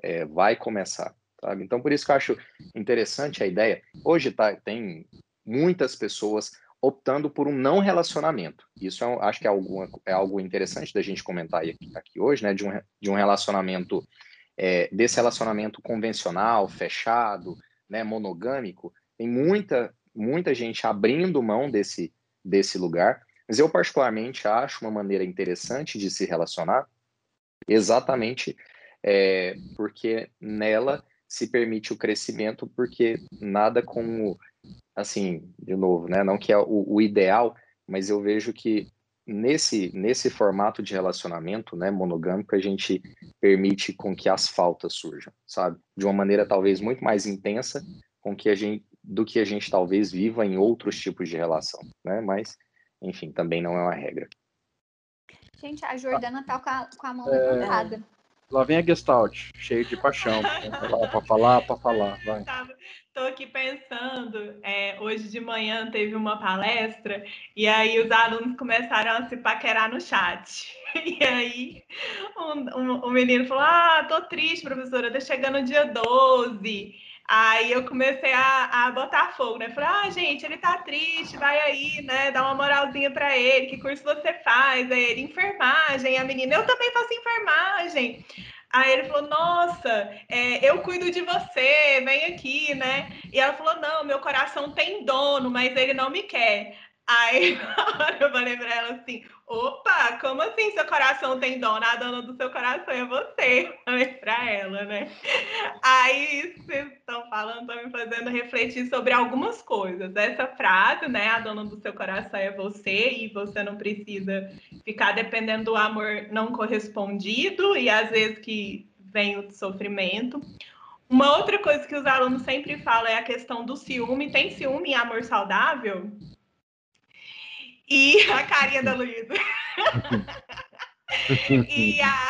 é, vai começar, sabe? Então, por isso que eu acho interessante a ideia. Hoje tá, tem muitas pessoas optando por um não relacionamento. Isso é, acho que é algo, é algo interessante da gente comentar aqui, aqui hoje, né? De um, de um relacionamento, é, desse relacionamento convencional, fechado, né? monogâmico. Tem muita, muita gente abrindo mão desse, desse lugar. Mas eu, particularmente, acho uma maneira interessante de se relacionar, exatamente é, porque nela se permite o crescimento, porque nada como, assim, de novo, né, não que é o, o ideal, mas eu vejo que nesse, nesse formato de relacionamento né, monogâmico, a gente permite com que as faltas surjam, sabe? De uma maneira talvez muito mais intensa, com que a gente, do que a gente talvez viva em outros tipos de relação, né? Mas, enfim, também não é uma regra. Gente, a Jordana tá com a, com a mão é... levantada. Lá vem a Gestalt, cheio de paixão. [laughs] para falar, para falar, vai. Estou aqui pensando, é, hoje de manhã teve uma palestra e aí os alunos começaram a se paquerar no chat. [laughs] E aí um, um, um menino falou: Ah, tô triste, professora, tá chegando o dia 12. Aí eu comecei a, a botar fogo, né? Falei, ah, gente, ele tá triste, vai aí, né? Dá uma moralzinha para ele, que curso você faz? Aí ele, enfermagem. A menina, eu também faço enfermagem. Aí ele falou, nossa, é, eu cuido de você, vem aqui, né? E ela falou, não, meu coração tem dono, mas ele não me quer. Aí [laughs] eu falei pra ela assim, opa, como assim seu coração tem dono? A dona do seu coração é você. [laughs] Falei pra ela, né? Aí vocês estão falando, estão me fazendo refletir sobre algumas coisas. Essa frase, né? A dona do seu coração é você e você não precisa ficar dependendo do amor não correspondido e às vezes que vem o sofrimento. Uma outra coisa que os alunos sempre falam é a questão do ciúme. Tem ciúme em amor saudável? E a carinha da Luísa. [laughs] e a.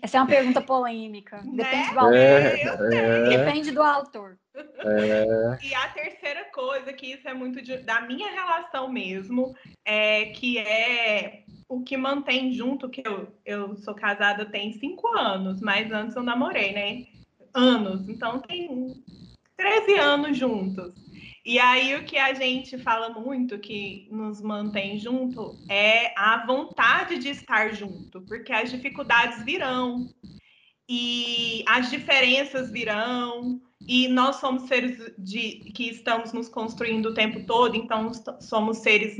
Essa é uma pergunta polêmica. Né? Depende do autor. É, é... Depende do autor. É... E a terceira coisa, que isso é muito de, da minha relação mesmo, é que é o que mantém junto, que eu, eu sou casada tem cinco anos, mas antes eu namorei, né? Anos. Então tem 13 anos juntos. E aí o que a gente fala muito, que nos mantém junto, é a vontade de estar junto, porque as dificuldades virão e as diferenças virão e nós somos seres de, que estamos nos construindo o tempo todo, então somos seres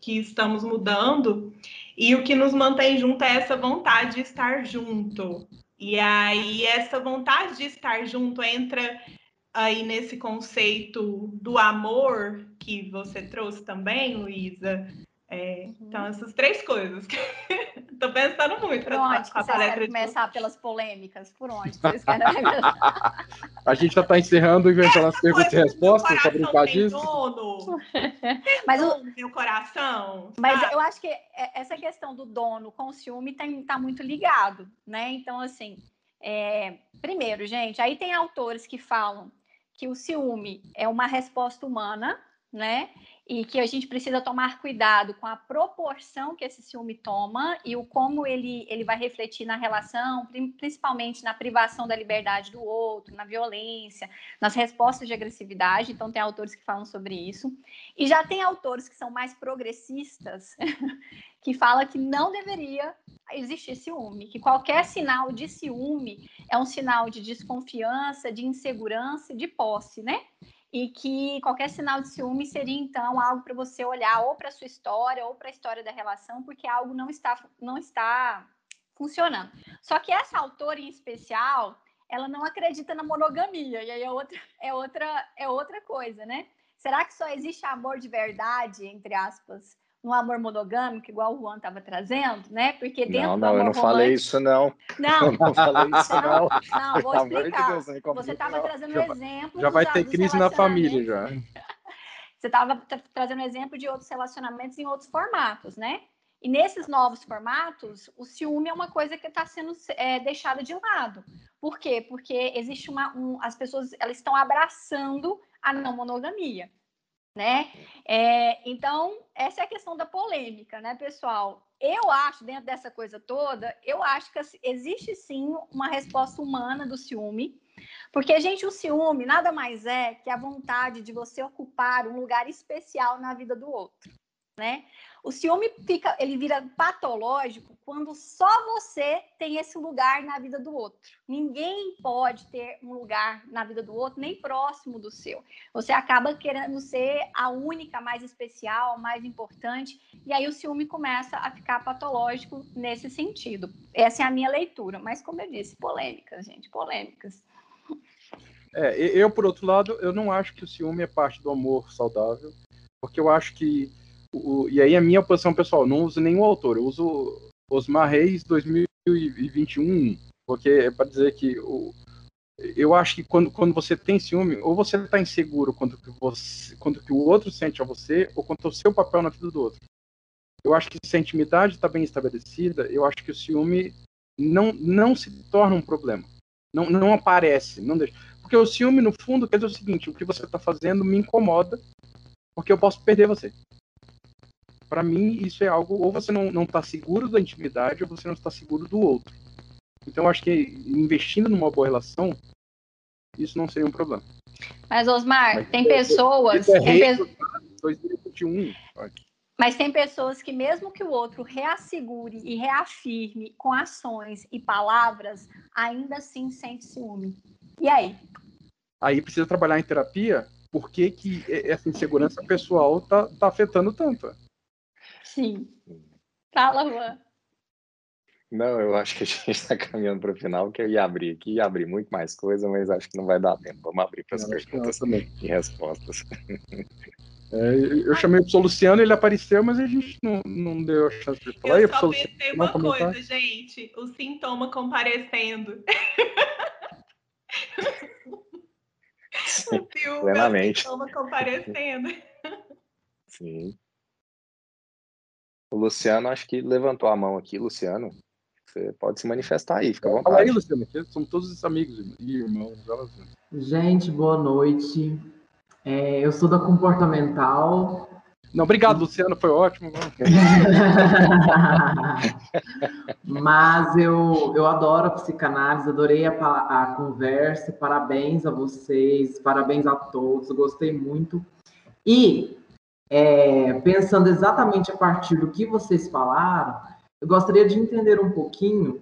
que estamos mudando e o que nos mantém junto é essa vontade de estar junto. E aí essa vontade de estar junto entra aí nesse conceito do amor que você trouxe também, Luísa. É, uhum. Então, essas três coisas. Estou [laughs] pensando muito. Por onde vocês querem começar pelas polêmicas? Por onde vocês querem [laughs] A gente já está encerrando, inventando as perguntas e respostas para brincar disso. Dono. [laughs] Mas o meu coração. Mas eu acho que essa questão do dono com o ciúme está muito ligado, né? Então, assim, é, primeiro, gente, aí tem autores que falam que o ciúme é uma resposta humana, né? E que a gente precisa tomar cuidado com a proporção que esse ciúme toma e o como ele, ele vai refletir na relação, principalmente na privação da liberdade do outro, na violência, nas respostas de agressividade. Então, tem autores que falam sobre isso. E já tem autores que são mais progressistas, [laughs] que fala que não deveria existir ciúme, que qualquer sinal de ciúme é um sinal de desconfiança, de insegurança, de posse, né? E que qualquer sinal de ciúme seria então algo para você olhar ou para sua história ou para a história da relação, porque algo não está não está funcionando. Só que essa autora em especial, ela não acredita na monogamia, e aí é outra é outra é outra coisa, né? Será que só existe amor de verdade, entre aspas, no amor monogâmico, igual o Juan estava trazendo, né? Porque dentro não, não, eu não romântico... falei isso, não. Não, [laughs] eu não falei isso, não. Não, vou explicar. Deus, Você estava trazendo um exemplo. Já vai ter crise na família, já. Você estava trazendo um exemplo de outros relacionamentos em outros formatos, né? E nesses novos formatos, o ciúme é uma coisa que está sendo é, deixada de lado. Por quê? Porque existe uma. Um, as pessoas elas estão abraçando a não monogamia né? É, então, essa é a questão da polêmica, né, pessoal? Eu acho, dentro dessa coisa toda, eu acho que existe sim uma resposta humana do ciúme, porque, gente, o ciúme nada mais é que a vontade de você ocupar um lugar especial na vida do outro, né? O ciúme fica, ele vira patológico quando só você tem esse lugar na vida do outro. Ninguém pode ter um lugar na vida do outro, nem próximo do seu. Você acaba querendo ser a única, mais especial, mais importante, e aí o ciúme começa a ficar patológico nesse sentido. Essa é a minha leitura, mas como eu disse, polêmicas, gente, polêmicas. É, eu, por outro lado, eu não acho que o ciúme é parte do amor saudável, porque eu acho que o, e aí a minha posição pessoal, não uso nenhum autor, eu uso Osmar Reis 2021, porque é para dizer que o, eu acho que quando, quando você tem ciúme, ou você está inseguro quanto que, você, quanto que o outro sente a você, ou quanto ao seu papel na vida do outro. Eu acho que se a intimidade está bem estabelecida, eu acho que o ciúme não, não se torna um problema. Não, não aparece. Não deixa. Porque o ciúme, no fundo, quer dizer o seguinte: o que você está fazendo me incomoda, porque eu posso perder você. Para mim, isso é algo. Ou você não está seguro da intimidade, ou você não está seguro do outro. Então, eu acho que investindo numa boa relação, isso não seria um problema. Mas, Osmar, Mas, tem é, pessoas. É tem pe... 2021, mas tem pessoas que, mesmo que o outro reassegure e reafirme com ações e palavras, ainda assim sente ciúme. E aí? Aí precisa trabalhar em terapia, por que, que essa insegurança pessoal tá, tá afetando tanto? Sim. [laughs] Fala, Juan. Não, eu acho que a gente está caminhando para o final, que eu ia abrir aqui, ia abrir muito mais coisa, mas acho que não vai dar tempo. Vamos abrir para as perguntas e respostas. É, eu chamei o Luciano, ele apareceu, mas a gente não, não deu a chance de falar. Eu só pensei uma coisa, gente, o sintoma comparecendo. [laughs] Sim, o plenamente. o sintoma comparecendo. [laughs] Sim. O Luciano, acho que levantou a mão aqui, Luciano. Você pode se manifestar aí, fica à vontade. Fala aí, Luciano, somos todos amigos e irmãos. Gente, boa noite. É, eu sou da comportamental. Não, obrigado, Luciano, foi ótimo. [laughs] Mas eu, eu adoro a psicanálise, adorei a, a conversa, parabéns a vocês, parabéns a todos, gostei muito. E, é, pensando exatamente a partir do que vocês falaram, eu gostaria de entender um pouquinho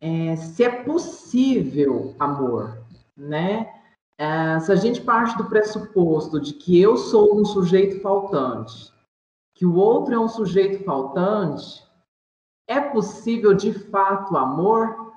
é, se é possível amor, né? É, se a gente parte do pressuposto de que eu sou um sujeito faltante, que o outro é um sujeito faltante, é possível de fato amor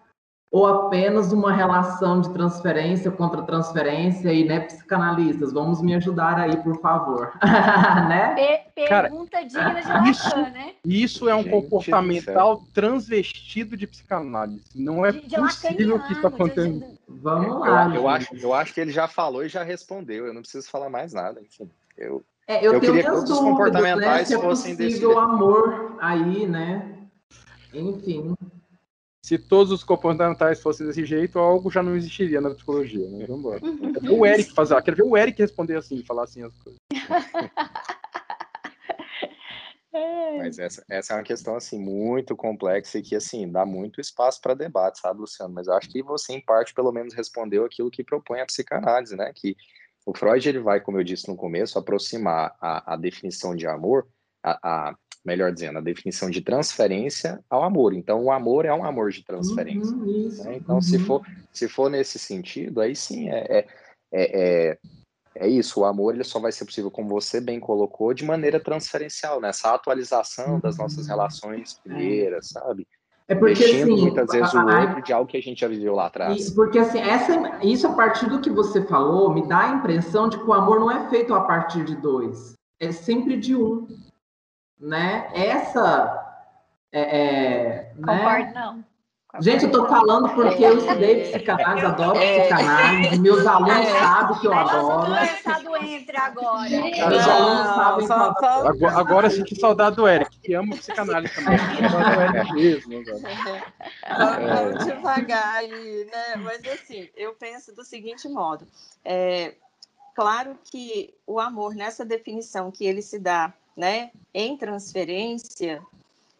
ou apenas uma relação de transferência contra transferência e né, psicanalistas, vamos me ajudar aí, por favor. [laughs] né? pergunta Cara, digna de Lacan, isso, né? Isso é um Gente, comportamental transvestido de psicanálise. Não é de, de possível que isso aconteça. Vamos lá. Eu, eu, acho, eu acho que ele já falou e já respondeu. Eu não preciso falar mais nada. Enfim, eu, é, eu, eu queria que todos os comportamentais né, se é fossem desse. amor aí, né? Enfim se todos os comportamentais fossem desse jeito, algo já não existiria na psicologia. Né? Vamos embora. Quero ver o Eric fazer, quero ver o Eric responder assim, falar assim as coisas. [laughs] Mas essa, essa é uma questão assim muito complexa e que assim dá muito espaço para debate, sabe, Luciano? Mas eu acho que você em parte pelo menos respondeu aquilo que propõe a psicanálise, né? Que o Freud ele vai, como eu disse no começo, aproximar a, a definição de amor, a, a melhor dizendo, a definição de transferência ao amor. Então, o amor é um amor de transferência. Uhum, né? Então, uhum. se, for, se for nesse sentido, aí sim é, é, é, é, isso. O amor ele só vai ser possível, como você bem colocou, de maneira transferencial, nessa né? atualização das nossas uhum. relações primeiras, sabe? É porque assim, muitas vezes a, o outro de algo que a gente já viveu lá atrás. Porque assim, essa, isso a partir do que você falou me dá a impressão de que o amor não é feito a partir de dois, é sempre de um né? Essa é, é né? Concordo, né? não. Gente, eu estou falando porque eu estudei psicanálise, adoro é. psicanálise, meus alunos é. sabem que eu adoro. Conversado entre agora. Meus alunos sabem que eu adoro. Agora, agora sim, que saudade do Eric, que ama psicanálise também. Vamos devagar aí, né? Mas assim, eu penso do seguinte modo. É, claro que o amor, nessa definição que ele se dá né, em transferência,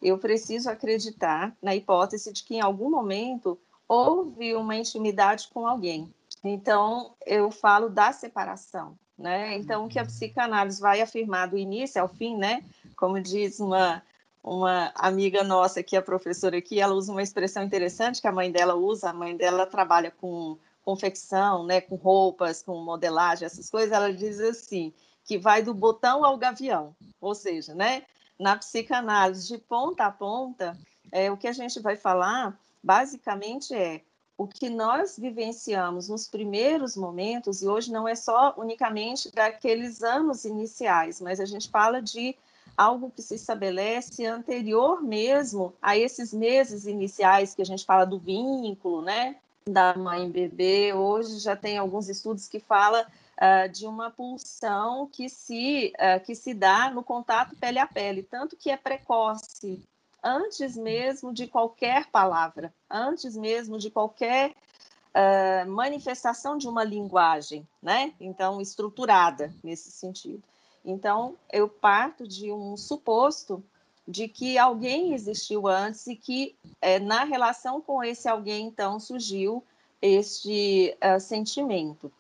eu preciso acreditar na hipótese de que em algum momento houve uma intimidade com alguém. Então, eu falo da separação, né? Então, o que a psicanálise vai afirmar do início ao fim, né? Como diz uma uma amiga nossa que é professora aqui, ela usa uma expressão interessante que a mãe dela usa, a mãe dela trabalha com confecção, né, com roupas, com modelagem, essas coisas, ela diz assim, que vai do botão ao gavião, ou seja, né, na psicanálise de ponta a ponta, é, o que a gente vai falar basicamente é o que nós vivenciamos nos primeiros momentos, e hoje não é só unicamente daqueles anos iniciais, mas a gente fala de algo que se estabelece anterior mesmo a esses meses iniciais que a gente fala do vínculo, né, da mãe bebê. Hoje já tem alguns estudos que fala uh, de uma pulsão que se, uh, que se dá no contato pele a pele, tanto que é precoce antes mesmo de qualquer palavra, antes mesmo de qualquer uh, manifestação de uma linguagem, né? Então, estruturada nesse sentido. Então, eu parto de um suposto de que alguém existiu antes e que é, na relação com esse alguém, então, surgiu este uh, sentimento.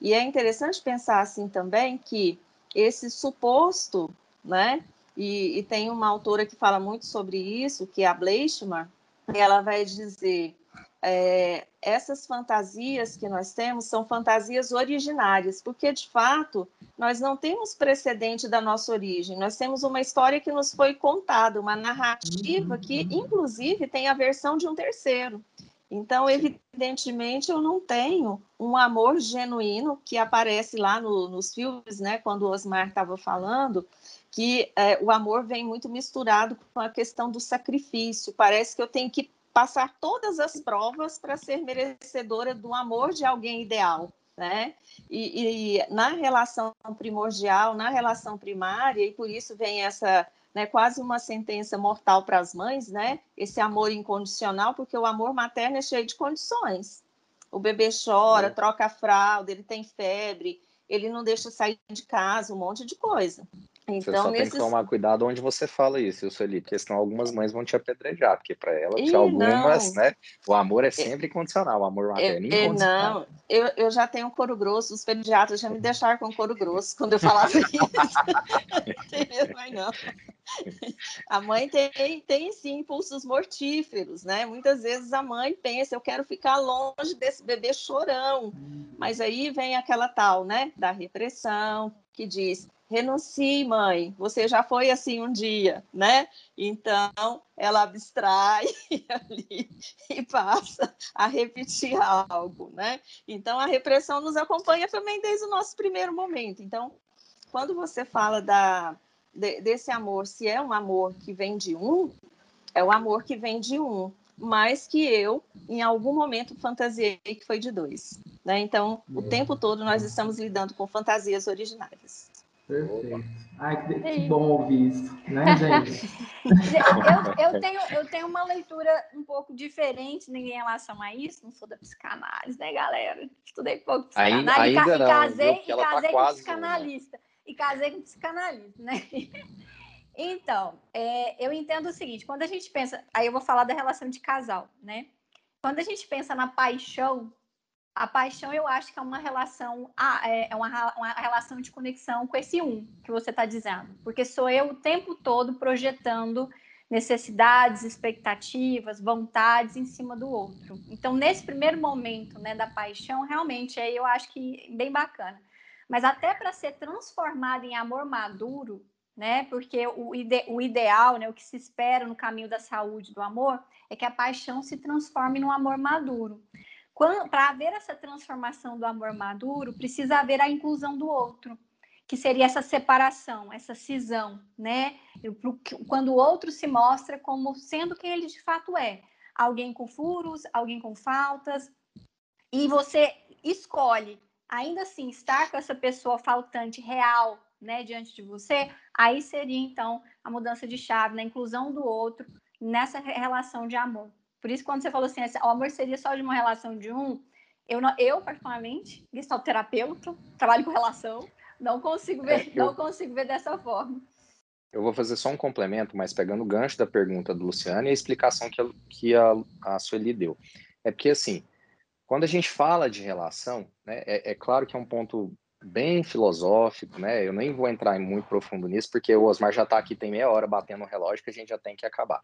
E é interessante pensar assim também que esse suposto, né? E, e tem uma autora que fala muito sobre isso, que é a Bleichmar, ela vai dizer é, essas fantasias que nós temos são fantasias originárias, porque de fato nós não temos precedente da nossa origem, nós temos uma história que nos foi contada, uma narrativa que, inclusive, tem a versão de um terceiro. Então, evidentemente, eu não tenho um amor genuíno que aparece lá no, nos filmes, né? Quando o Osmar estava falando, que é, o amor vem muito misturado com a questão do sacrifício. Parece que eu tenho que passar todas as provas para ser merecedora do amor de alguém ideal. Né? E, e, na relação primordial, na relação primária, e por isso vem essa né, quase uma sentença mortal para as mães, né? Esse amor incondicional, porque o amor materno é cheio de condições. O bebê chora, é. troca a fralda, ele tem febre, ele não deixa sair de casa, um monte de coisa. Então, você só nesses... tem que tomar cuidado onde você fala isso, Sueli, porque senão algumas mães vão te apedrejar, porque para elas, algumas, não. né, o amor é sempre incondicional, o amor materno é incondicional. Não, eu, eu já tenho couro grosso, os pediatras já me deixaram com couro grosso quando eu falava [laughs] isso. [laughs] não não. A mãe tem, tem sim impulsos mortíferos, né? Muitas vezes a mãe pensa, eu quero ficar longe desse bebê chorão, mas aí vem aquela tal, né, da repressão, que diz, renuncie, mãe, você já foi assim um dia, né? Então, ela abstrai [laughs] ali e passa a repetir algo, né? Então, a repressão nos acompanha também desde o nosso primeiro momento. Então, quando você fala da, de, desse amor, se é um amor que vem de um, é o amor que vem de um, mas que eu, em algum momento, fantasiei que foi de dois. Né? Então, o tempo todo nós estamos lidando com fantasias originárias. Perfeito. Ai, que, que bom ouvir isso, né, [laughs] gente? eu, eu, tenho, eu tenho uma leitura um pouco diferente em relação a isso, não sou da psicanálise, né, galera? Estudei pouco psicanálise ainda, ainda e, não, casei, e tá casei tá com psicanalista. E casei com psicanalista, né? [laughs] Então, é, eu entendo o seguinte, quando a gente pensa, aí eu vou falar da relação de casal, né? Quando a gente pensa na paixão, a paixão eu acho que é uma relação, é, é uma, uma relação de conexão com esse um que você está dizendo, porque sou eu o tempo todo projetando necessidades, expectativas, vontades em cima do outro. Então, nesse primeiro momento, né, da paixão, realmente aí eu acho que bem bacana. Mas até para ser transformado em amor maduro, né? Porque o, ide o ideal, né, o que se espera no caminho da saúde do amor, é que a paixão se transforme num amor maduro. Para haver essa transformação do amor maduro, precisa haver a inclusão do outro, que seria essa separação, essa cisão, né? Quando o outro se mostra como sendo quem ele de fato é, alguém com furos, alguém com faltas, e você escolhe ainda assim estar com essa pessoa faltante real, né, diante de você, aí seria então a mudança de chave, na inclusão do outro nessa relação de amor. Por isso, quando você falou assim, o amor seria só de uma relação de um, eu, eu particularmente, terapeuta, trabalho com relação, não consigo ver, é, eu... não consigo ver dessa forma. Eu vou fazer só um complemento, mas pegando o gancho da pergunta do Luciano e a explicação que a, que a, a Sueli deu. É porque, assim, quando a gente fala de relação, né, é, é, claro que é um ponto bem filosófico, né? Eu nem vou entrar muito profundo nisso, porque o Osmar já está aqui tem meia hora batendo no relógio que a gente já tem que acabar.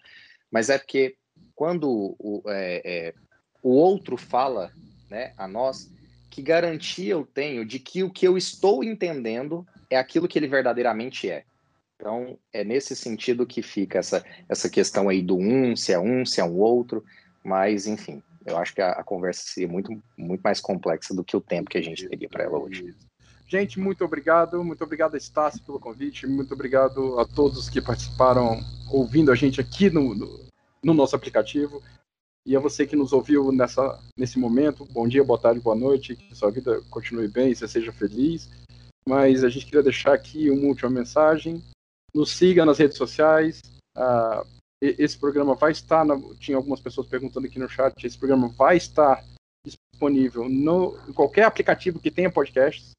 Mas é porque quando o, é, é, o outro fala né, a nós, que garantia eu tenho de que o que eu estou entendendo é aquilo que ele verdadeiramente é. Então, é nesse sentido que fica essa, essa questão aí do um, se é um, se é um outro, mas, enfim, eu acho que a, a conversa seria muito, muito mais complexa do que o tempo que a gente teria para ela hoje. Gente, muito obrigado. Muito obrigado, Estácio, pelo convite. Muito obrigado a todos que participaram ouvindo a gente aqui no, no no nosso aplicativo. E a você que nos ouviu nessa, nesse momento, bom dia, boa tarde, boa noite, que sua vida continue bem, você seja feliz. Mas a gente queria deixar aqui uma última mensagem. Nos siga nas redes sociais, uh, esse programa vai estar, na, tinha algumas pessoas perguntando aqui no chat, esse programa vai estar disponível no, em qualquer aplicativo que tenha podcasts.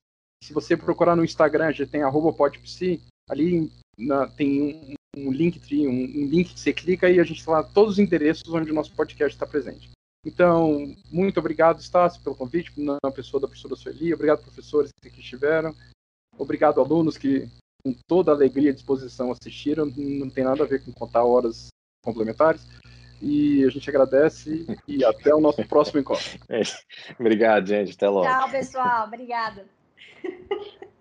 Se você procurar no Instagram, já tem arroba podpsi, ali na, tem um, um link, um, um, link que você clica e a gente fala todos os endereços onde o nosso podcast está presente. Então, muito obrigado, Estácio, pelo convite, na pessoa da professora Sueli, obrigado, professores que estiveram, obrigado, alunos que com toda alegria e disposição assistiram, não tem nada a ver com contar horas complementares. E a gente agradece e [laughs] até o nosso próximo encontro. Obrigado, gente. Até logo. Tchau, pessoal. Obrigada. [laughs]